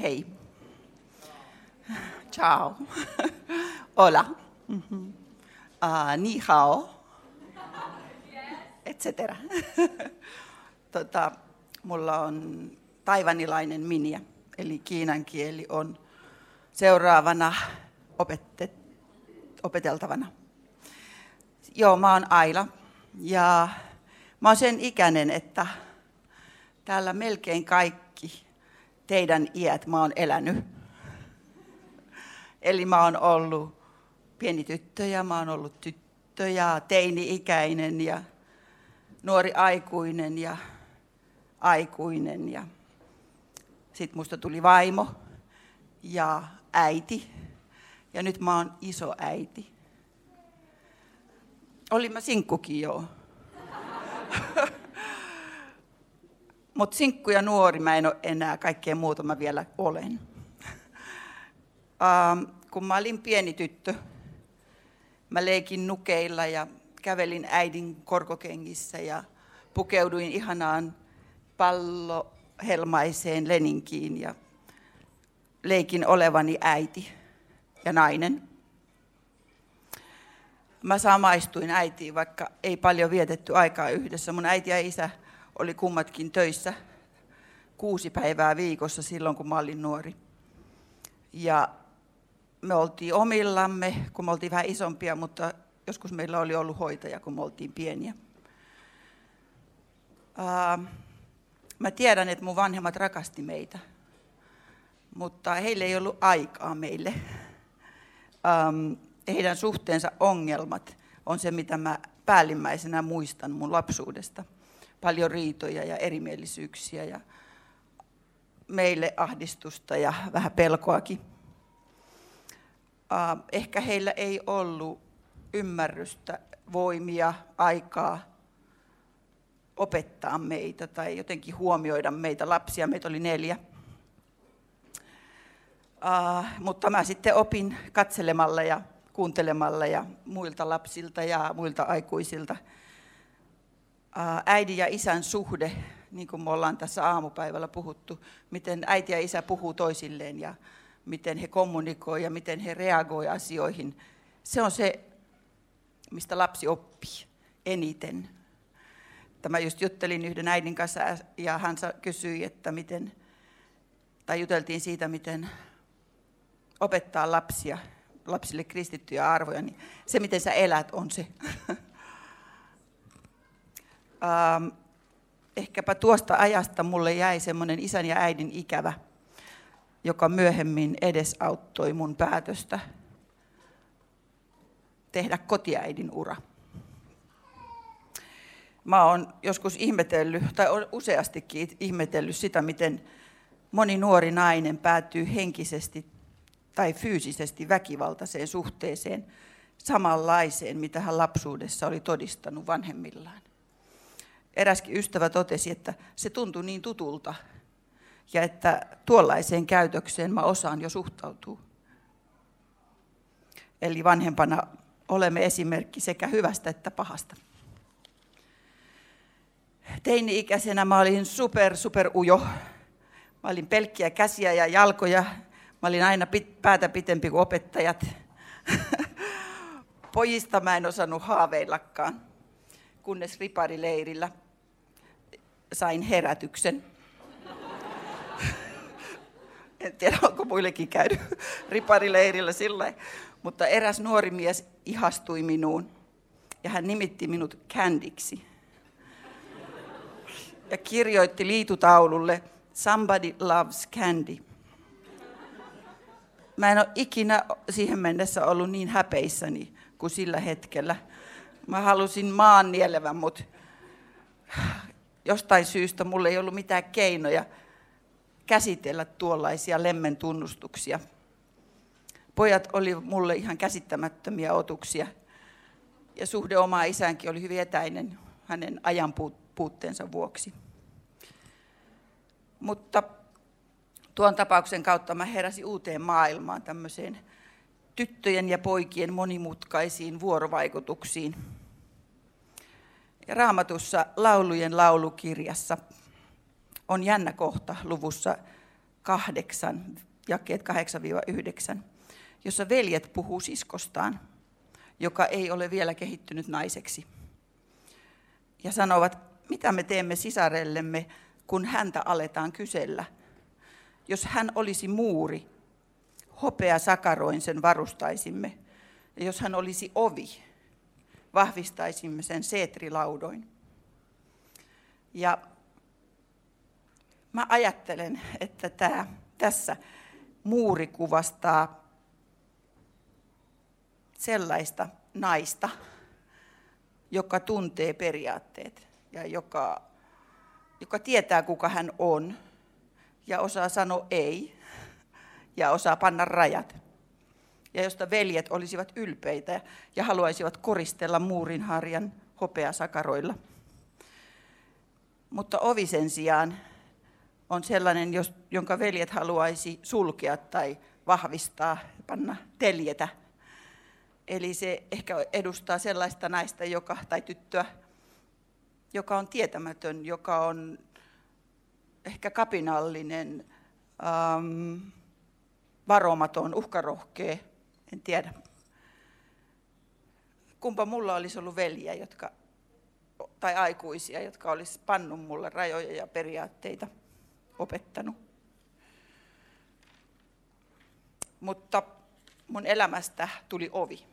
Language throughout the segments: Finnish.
Hei. Ciao. Hola. Uh, ni hao. Etc. tota, mulla on taivanilainen minia, eli kiinan kieli on seuraavana opettet, opeteltavana. Joo, mä oon Aila ja mä oon sen ikäinen, että täällä melkein kaikki teidän iät mä oon elänyt. Eli mä oon ollut pieni tyttö ja mä oon ollut tyttö ja teini-ikäinen ja nuori aikuinen ja aikuinen. Ja sitten musta tuli vaimo ja äiti. Ja nyt mä oon iso äiti. Olin mä sinkkukin joo. Mutta sinkku ja nuori mä en ole enää, kaikkea muuta mä vielä olen. Uh, kun mä olin pieni tyttö, mä leikin nukeilla ja kävelin äidin korkokengissä ja pukeuduin ihanaan pallohelmaiseen leninkiin ja leikin olevani äiti ja nainen. Mä samaistuin äitiin, vaikka ei paljon vietetty aikaa yhdessä. Mun äiti ja isä oli kummatkin töissä kuusi päivää viikossa silloin, kun mä olin nuori. Ja me oltiin omillamme, kun me oltiin vähän isompia, mutta joskus meillä oli ollut hoitaja, kun me oltiin pieniä. Uh, mä tiedän, että mun vanhemmat rakasti meitä, mutta heille ei ollut aikaa meille. Um, heidän suhteensa ongelmat on se, mitä mä päällimmäisenä muistan mun lapsuudesta. Paljon riitoja ja erimielisyyksiä ja meille ahdistusta ja vähän pelkoakin. Uh, ehkä heillä ei ollut ymmärrystä, voimia, aikaa opettaa meitä tai jotenkin huomioida meitä lapsia. Meitä oli neljä. Uh, mutta mä sitten opin katselemalla ja kuuntelemalla ja muilta lapsilta ja muilta aikuisilta. Äidin ja isän suhde, niin kuin me ollaan tässä aamupäivällä puhuttu, miten äiti ja isä puhuu toisilleen ja miten he kommunikoivat ja miten he reagoivat asioihin. Se on se, mistä lapsi oppii eniten. Tämä just juttelin yhden äidin kanssa ja hän kysyi, että miten, tai juteltiin siitä, miten opettaa lapsia, lapsille kristittyjä arvoja, niin se miten sä elät on se. ähm, ehkäpä tuosta ajasta mulle jäi semmoinen isän ja äidin ikävä, joka myöhemmin edesauttoi mun päätöstä tehdä kotiäidin ura. Mä oon joskus ihmetellyt, tai useastikin ihmetellyt sitä, miten moni nuori nainen päätyy henkisesti tai fyysisesti väkivaltaiseen suhteeseen samanlaiseen, mitä hän lapsuudessa oli todistanut vanhemmillaan. Eräskin ystävä totesi, että se tuntui niin tutulta ja että tuollaiseen käytökseen mä osaan jo suhtautua. Eli vanhempana olemme esimerkki sekä hyvästä että pahasta. Teini-ikäisenä mä olin super, super ujo. Mä olin pelkkiä käsiä ja jalkoja. Mä olin aina pit, päätä pitempi kuin opettajat. Pojista mä en osannut haaveillakaan, kunnes riparileirillä sain herätyksen. En tiedä, onko muillekin käynyt riparileirillä sillä mutta eräs nuori mies ihastui minuun ja hän nimitti minut Candiksi. Ja kirjoitti liitutaululle Somebody loves candy. Mä en ole ikinä siihen mennessä ollut niin häpeissäni kuin sillä hetkellä. Mä halusin maan nielevän, mutta jostain syystä mulla ei ollut mitään keinoja käsitellä tuollaisia lemmen tunnustuksia. Pojat oli mulle ihan käsittämättömiä otuksia. Ja suhde oma isänkin oli hyvin etäinen hänen ajan puutteensa vuoksi. Mutta tuon tapauksen kautta mä heräsin uuteen maailmaan, tämmöiseen tyttöjen ja poikien monimutkaisiin vuorovaikutuksiin. Raamatussa laulujen laulukirjassa on jännä kohta luvussa 8, jakeet 8-9, jossa veljet puhuu siskostaan, joka ei ole vielä kehittynyt naiseksi. Ja sanovat, mitä me teemme sisarellemme, kun häntä aletaan kysellä. Jos hän olisi muuri, hopea sakaroin sen varustaisimme. Ja jos hän olisi ovi, vahvistaisimme sen seetrilaudoin. Ja mä ajattelen, että tämä, tässä muuri kuvastaa sellaista naista, joka tuntee periaatteet ja joka, joka tietää, kuka hän on ja osaa sanoa ei ja osaa panna rajat. Ja josta veljet olisivat ylpeitä ja haluaisivat koristella muurinharjan hopeasakaroilla. Mutta ovi sen sijaan on sellainen, jonka veljet haluaisi sulkea tai vahvistaa, panna teljetä. Eli se ehkä edustaa sellaista naista joka, tai tyttöä, joka on tietämätön, joka on ehkä kapinallinen, ähm, varomaton, uhkarohkea, en tiedä. Kumpa mulla olisi ollut veljiä, jotka, tai aikuisia, jotka olisi pannut mulle rajoja ja periaatteita opettanut. Mutta mun elämästä tuli ovi.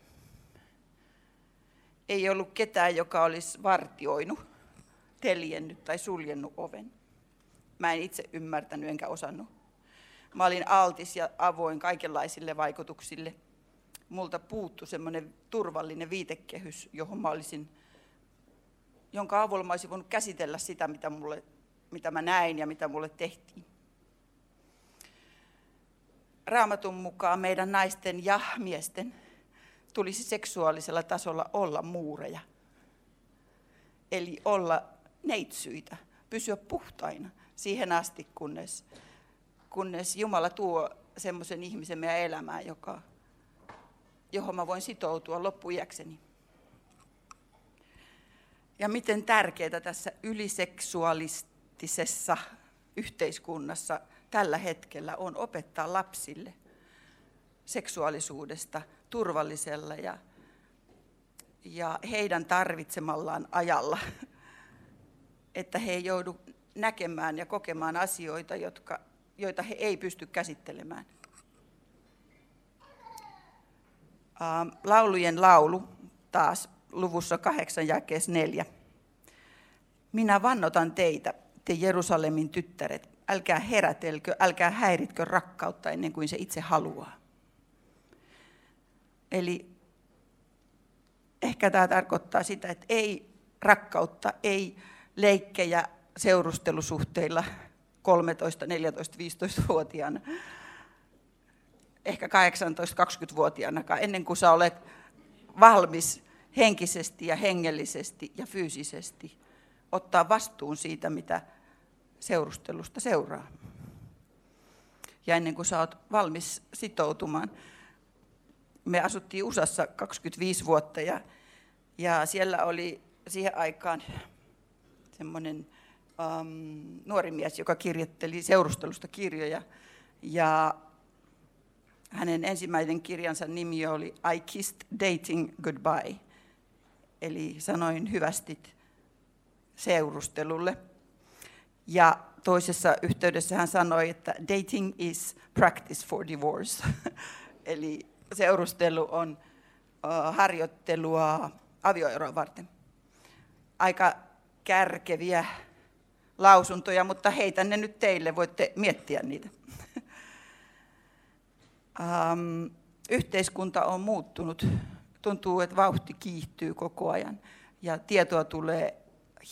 Ei ollut ketään, joka olisi vartioinut, teljennyt tai suljennut oven. Mä en itse ymmärtänyt enkä osannut. Mä olin altis ja avoin kaikenlaisille vaikutuksille. Multa puuttu semmoinen turvallinen viitekehys, johon mä olisin, jonka avulla mä olisin voinut käsitellä sitä, mitä, mulle, mitä mä näin ja mitä mulle tehtiin. Raamatun mukaan meidän naisten ja miesten tulisi seksuaalisella tasolla olla muureja. Eli olla neitsyitä, pysyä puhtaina siihen asti, kunnes, kunnes Jumala tuo semmoisen ihmisen meidän elämään, joka, johon mä voin sitoutua loppujäkseni. Ja miten tärkeää tässä yliseksualistisessa yhteiskunnassa tällä hetkellä on opettaa lapsille seksuaalisuudesta turvallisella ja, ja heidän tarvitsemallaan ajalla, että he ei joudu näkemään ja kokemaan asioita, jotka, joita he ei pysty käsittelemään. Laulujen laulu taas luvussa 8 jakees 4. Minä vannotan teitä, te Jerusalemin tyttäret, älkää herätelkö, älkää häiritkö rakkautta ennen kuin se itse haluaa. Eli ehkä tämä tarkoittaa sitä, että ei rakkautta, ei leikkejä seurustelusuhteilla 13, 14, 15-vuotiaana, ehkä 18-20-vuotiaanakaan, ennen kuin sä olet valmis henkisesti ja hengellisesti ja fyysisesti ottaa vastuun siitä, mitä seurustelusta seuraa. Ja ennen kuin sä oot valmis sitoutumaan. Me asuttiin USAssa 25 vuotta ja, ja siellä oli siihen aikaan semmoinen um, nuori mies, joka kirjoitteli seurustelusta kirjoja. Ja hänen ensimmäinen kirjansa nimi oli I Kissed Dating Goodbye. Eli sanoin hyvästit seurustelulle. Ja toisessa yhteydessä hän sanoi, että dating is practice for divorce. Eli seurustelu on harjoittelua avioeroa varten. Aika kärkeviä lausuntoja, mutta heitän ne nyt teille, voitte miettiä niitä. Um, yhteiskunta on muuttunut. Tuntuu, että vauhti kiihtyy koko ajan ja tietoa tulee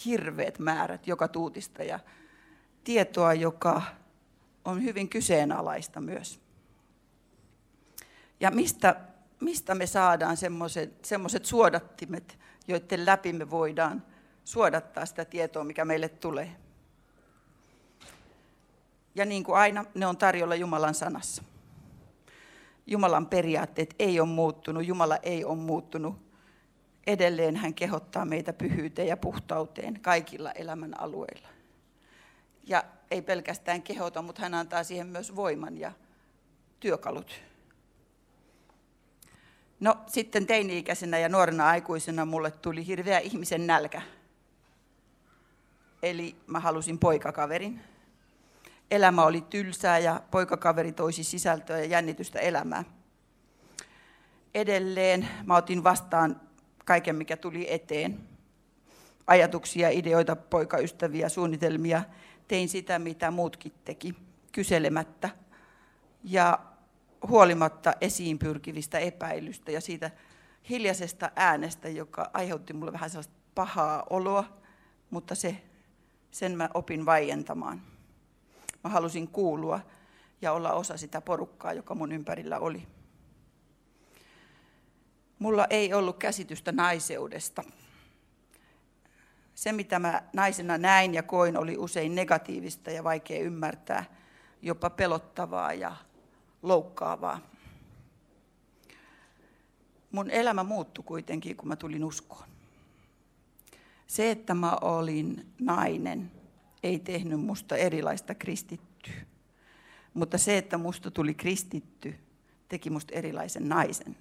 hirveät määrät joka tuutista ja tietoa, joka on hyvin kyseenalaista myös. Ja mistä, mistä me saadaan semmoiset suodattimet, joiden läpi me voidaan suodattaa sitä tietoa, mikä meille tulee. Ja niin kuin aina, ne on tarjolla Jumalan sanassa. Jumalan periaatteet ei ole muuttunut, Jumala ei ole muuttunut. Edelleen hän kehottaa meitä pyhyyteen ja puhtauteen kaikilla elämän alueilla. Ja ei pelkästään kehota, mutta hän antaa siihen myös voiman ja työkalut. No sitten teini-ikäisenä ja nuorena aikuisena mulle tuli hirveä ihmisen nälkä. Eli mä halusin poikakaverin. Elämä oli tylsää ja poikakaveri toisi sisältöä ja jännitystä elämään. Edelleen mä otin vastaan kaiken, mikä tuli eteen. Ajatuksia, ideoita, poikaystäviä, suunnitelmia. Tein sitä, mitä muutkin teki, kyselemättä. Ja huolimatta esiin pyrkivistä epäilystä ja siitä hiljaisesta äänestä, joka aiheutti mulle vähän sellaista pahaa oloa, mutta se, sen mä opin vaientamaan. Mä halusin kuulua ja olla osa sitä porukkaa, joka mun ympärillä oli. Mulla ei ollut käsitystä naiseudesta. Se, mitä mä naisena näin ja koin, oli usein negatiivista ja vaikea ymmärtää, jopa pelottavaa ja loukkaavaa. Mun elämä muuttui kuitenkin, kun mä tulin uskoon. Se, että mä olin nainen, ei tehnyt musta erilaista kristittyä. Mutta se, että musta tuli kristitty, teki musta erilaisen naisen.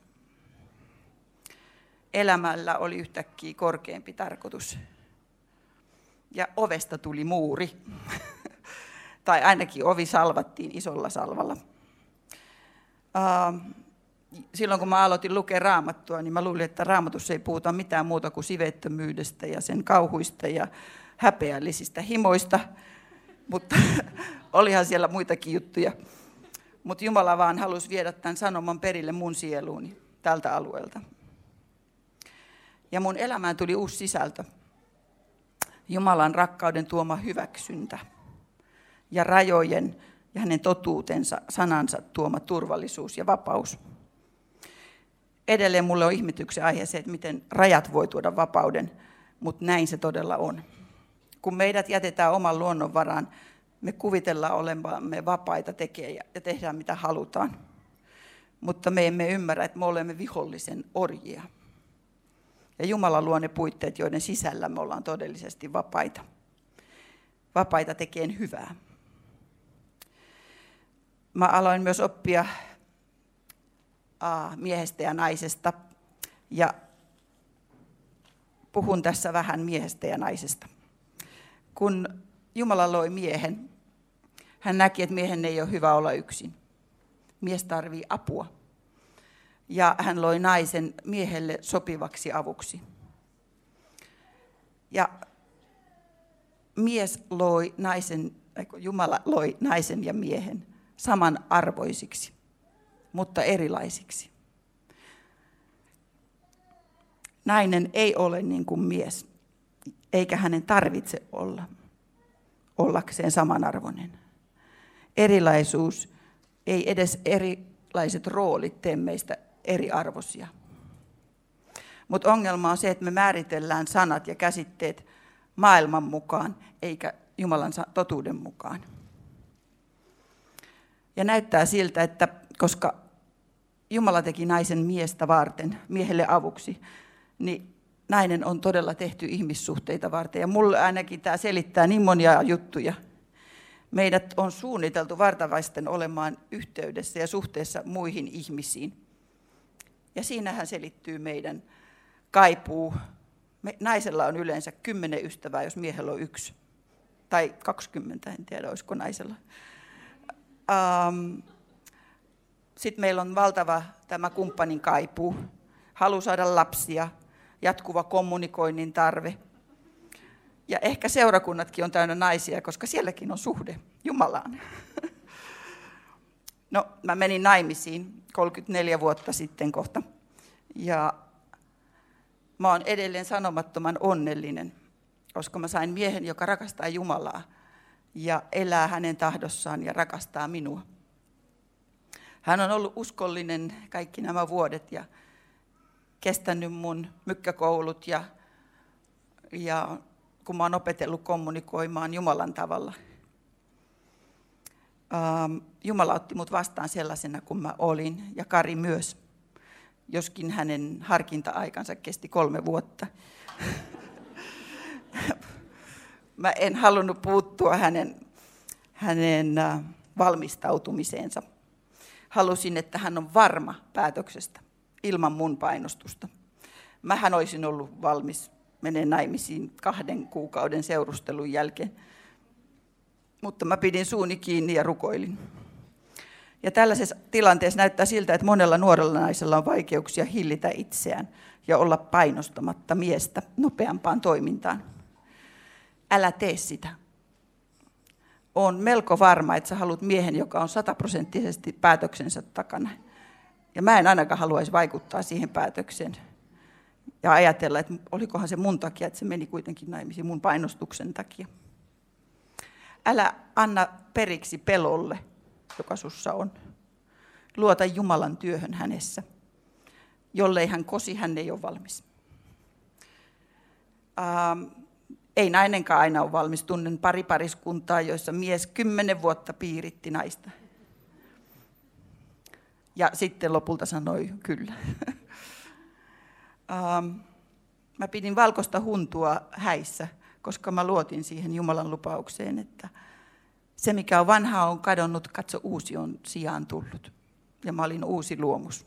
Elämällä oli yhtäkkiä korkeampi tarkoitus. Ja ovesta tuli muuri. tai ainakin ovi salvattiin isolla salvalla. Silloin kun mä aloitin lukea raamattua, niin mä luulin, että raamatussa ei puhuta mitään muuta kuin sivettömyydestä ja sen kauhuista ja häpeällisistä himoista. Mutta olihan siellä muitakin juttuja. Mutta Jumala vaan halusi viedä tämän sanoman perille mun sieluuni tältä alueelta. Ja mun elämään tuli uusi sisältö. Jumalan rakkauden tuoma hyväksyntä ja rajojen ja hänen totuutensa, sanansa tuoma turvallisuus ja vapaus. Edelleen mulle on ihmetyksen aihe se, että miten rajat voi tuoda vapauden, mutta näin se todella on. Kun meidät jätetään oman luonnon varaan, me kuvitellaan olevamme vapaita tekejä ja tehdään mitä halutaan. Mutta me emme ymmärrä, että me olemme vihollisen orjia. Ja Jumala luo ne puitteet, joiden sisällä me ollaan todellisesti vapaita. Vapaita tekeen hyvää mä aloin myös oppia miehestä ja naisesta. Ja puhun tässä vähän miehestä ja naisesta. Kun Jumala loi miehen, hän näki, että miehen ei ole hyvä olla yksin. Mies tarvii apua. Ja hän loi naisen miehelle sopivaksi avuksi. Ja mies loi naisen, Jumala loi naisen ja miehen samanarvoisiksi, mutta erilaisiksi. Nainen ei ole niin kuin mies, eikä hänen tarvitse olla ollakseen samanarvoinen. Erilaisuus, ei edes erilaiset roolit tee meistä eriarvoisia. Mutta ongelma on se, että me määritellään sanat ja käsitteet maailman mukaan, eikä Jumalan totuuden mukaan. Ja näyttää siltä, että koska Jumala teki naisen miestä varten, miehelle avuksi, niin nainen on todella tehty ihmissuhteita varten. Ja mulle ainakin tämä selittää niin monia juttuja. Meidät on suunniteltu vartavaisten olemaan yhteydessä ja suhteessa muihin ihmisiin. Ja siinähän selittyy meidän kaipuu. Me, naisella on yleensä kymmenen ystävää, jos miehellä on yksi. Tai 20, en tiedä, olisiko naisella. Um, Sitten meillä on valtava tämä kumppanin kaipuu, halu saada lapsia, jatkuva kommunikoinnin tarve. Ja ehkä seurakunnatkin on täynnä naisia, koska sielläkin on suhde Jumalaan. No, mä menin naimisiin 34 vuotta sitten kohta. Ja mä oon edelleen sanomattoman onnellinen, koska mä sain miehen, joka rakastaa Jumalaa ja elää hänen tahdossaan ja rakastaa minua. Hän on ollut uskollinen kaikki nämä vuodet ja kestänyt mun mykkäkoulut ja, ja kun mä oon opetellut kommunikoimaan Jumalan tavalla. Ähm, Jumala otti mut vastaan sellaisena kuin mä olin ja Kari myös, joskin hänen harkinta-aikansa kesti kolme vuotta. mä en halunnut puuttua hänen hänen äh, valmistautumiseensa. Halusin, että hän on varma päätöksestä, ilman mun painostusta. Mähän olisin ollut valmis menee naimisiin kahden kuukauden seurustelun jälkeen. Mutta mä pidin suuni kiinni ja rukoilin. Ja tällaisessa tilanteessa näyttää siltä, että monella nuorella naisella on vaikeuksia hillitä itseään ja olla painostamatta miestä nopeampaan toimintaan. Älä tee sitä. On melko varma, että sä haluat miehen, joka on sataprosenttisesti päätöksensä takana. Ja mä en ainakaan haluaisi vaikuttaa siihen päätökseen ja ajatella, että olikohan se mun takia, että se meni kuitenkin naimisiin mun painostuksen takia. Älä anna periksi pelolle, joka sussa on. Luota Jumalan työhön hänessä. Jollei hän kosi, hän ei ole valmis. Ähm, ei nainenkaan aina ole valmis. Tunnen pari pariskuntaa, joissa mies kymmenen vuotta piiritti naista. Ja sitten lopulta sanoi kyllä. ähm, mä pidin valkoista huntua häissä, koska mä luotin siihen Jumalan lupaukseen, että se mikä on vanha on kadonnut, katso uusi on sijaan tullut. Ja mä olin uusi luomus.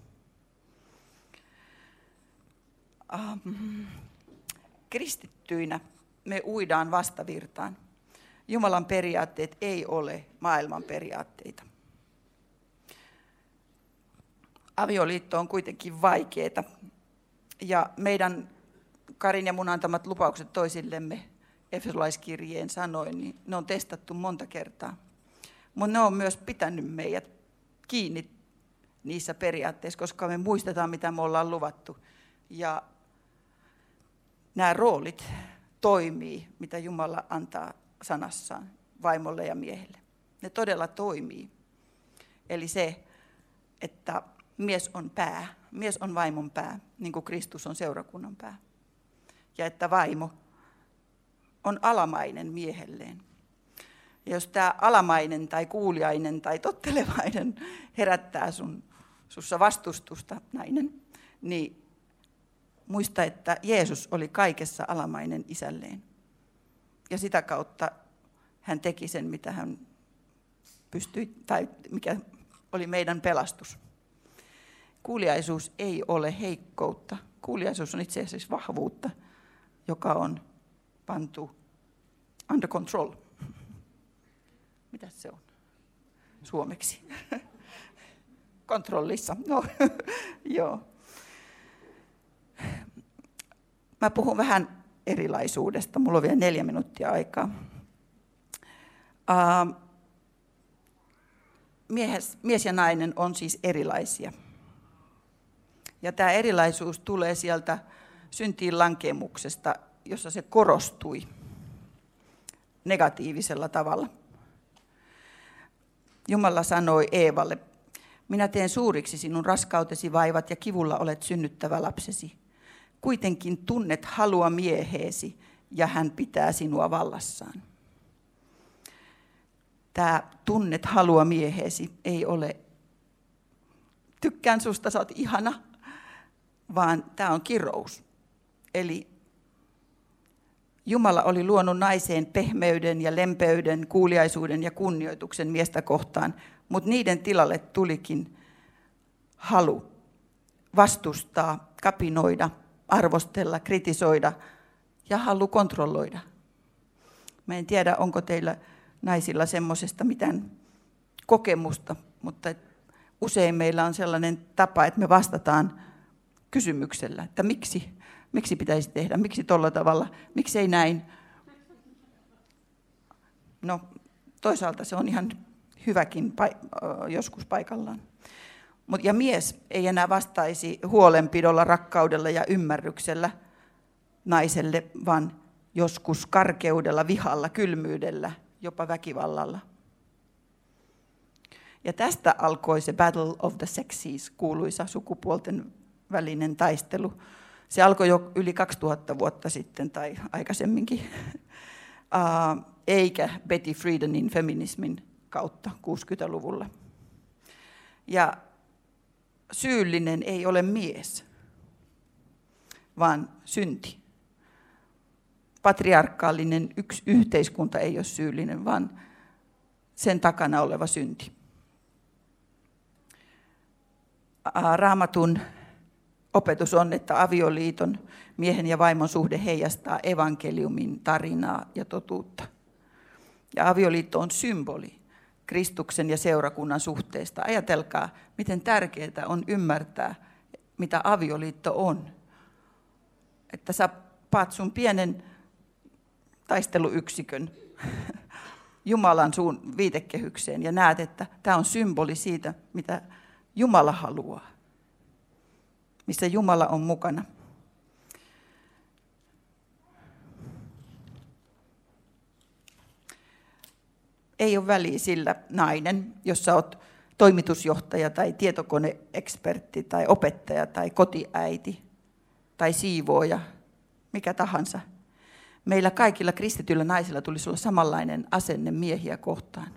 Ähm, kristittyinä me uidaan vastavirtaan. Jumalan periaatteet ei ole maailman periaatteita. Avioliitto on kuitenkin vaikeaa ja meidän Karin ja mun antamat lupaukset toisillemme Efesolaiskirjeen sanoin, niin ne on testattu monta kertaa. Mutta ne on myös pitänyt meidät kiinni niissä periaatteissa, koska me muistetaan, mitä me ollaan luvattu. Ja nämä roolit toimii, mitä Jumala antaa sanassaan vaimolle ja miehelle. Ne todella toimii. Eli se, että mies on pää, mies on vaimon pää, niin kuin Kristus on seurakunnan pää. Ja että vaimo on alamainen miehelleen. Ja jos tämä alamainen tai kuuliainen tai tottelevainen herättää sun, sussa vastustusta, nainen, niin muista, että Jeesus oli kaikessa alamainen isälleen. Ja sitä kautta hän teki sen, mitä hän pystyi, tai mikä oli meidän pelastus. Kuuliaisuus ei ole heikkoutta. Kuuliaisuus on itse asiassa vahvuutta, joka on pantu under control. Mitä se on suomeksi? Kontrollissa. No, joo. Mä puhun vähän erilaisuudesta. Mulla on vielä neljä minuuttia aikaa. Uh, mies, mies ja nainen on siis erilaisia. Ja tämä erilaisuus tulee sieltä syntiin lankemuksesta, jossa se korostui negatiivisella tavalla. Jumala sanoi Eevalle, minä teen suuriksi sinun raskautesi vaivat ja kivulla olet synnyttävä lapsesi. Kuitenkin tunnet halua mieheesi ja hän pitää sinua vallassaan. Tämä tunnet halua mieheesi ei ole tykkään susta, sä oot ihana, vaan tämä on kirous. Eli Jumala oli luonut naiseen pehmeyden ja lempeyden, kuuliaisuuden ja kunnioituksen miestä kohtaan, mutta niiden tilalle tulikin halu vastustaa, kapinoida, arvostella, kritisoida ja halu kontrolloida. Mä en tiedä, onko teillä naisilla semmoisesta mitään kokemusta, mutta usein meillä on sellainen tapa, että me vastataan kysymyksellä, että miksi, miksi pitäisi tehdä, miksi tuolla tavalla, miksi ei näin. No toisaalta se on ihan hyväkin joskus paikallaan. Ja mies ei enää vastaisi huolenpidolla, rakkaudella ja ymmärryksellä naiselle, vaan joskus karkeudella, vihalla, kylmyydellä, jopa väkivallalla. Ja tästä alkoi se Battle of the Sexes, kuuluisa sukupuolten välinen taistelu. Se alkoi jo yli 2000 vuotta sitten tai aikaisemminkin, eikä Betty Friedenin feminismin kautta 60-luvulla. Ja syyllinen ei ole mies, vaan synti. Patriarkaalinen yksi yhteiskunta ei ole syyllinen, vaan sen takana oleva synti. Raamatun opetus on, että avioliiton miehen ja vaimon suhde heijastaa evankeliumin tarinaa ja totuutta. Ja avioliitto on symboli Kristuksen ja seurakunnan suhteesta. Ajatelkaa, miten tärkeää on ymmärtää, mitä avioliitto on. Että sä paat sun pienen taisteluyksikön Jumalan suun viitekehykseen ja näet, että tämä on symboli siitä, mitä Jumala haluaa, missä Jumala on mukana. Ei ole väliä sillä nainen, jos sä oot toimitusjohtaja tai tietokoneekspertti tai opettaja tai kotiäiti tai siivooja, mikä tahansa. Meillä kaikilla kristityillä naisilla tulisi olla samanlainen asenne miehiä kohtaan.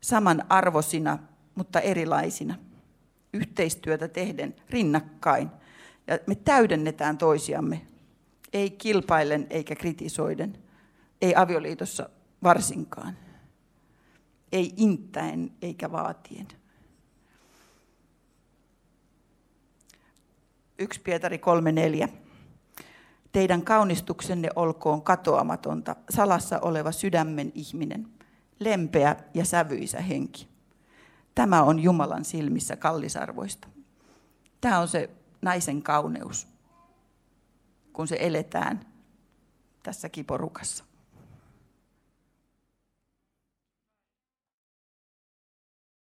Saman arvosina, mutta erilaisina. Yhteistyötä tehden, rinnakkain. Ja me täydennetään toisiamme. Ei kilpailen eikä kritisoiden. Ei avioliitossa varsinkaan. Ei intäen eikä vaatien. 1 Pietari 3.4. Teidän kaunistuksenne olkoon katoamatonta, salassa oleva sydämen ihminen, lempeä ja sävyisä henki. Tämä on Jumalan silmissä kallisarvoista. Tämä on se naisen kauneus, kun se eletään tässä kiporukassa.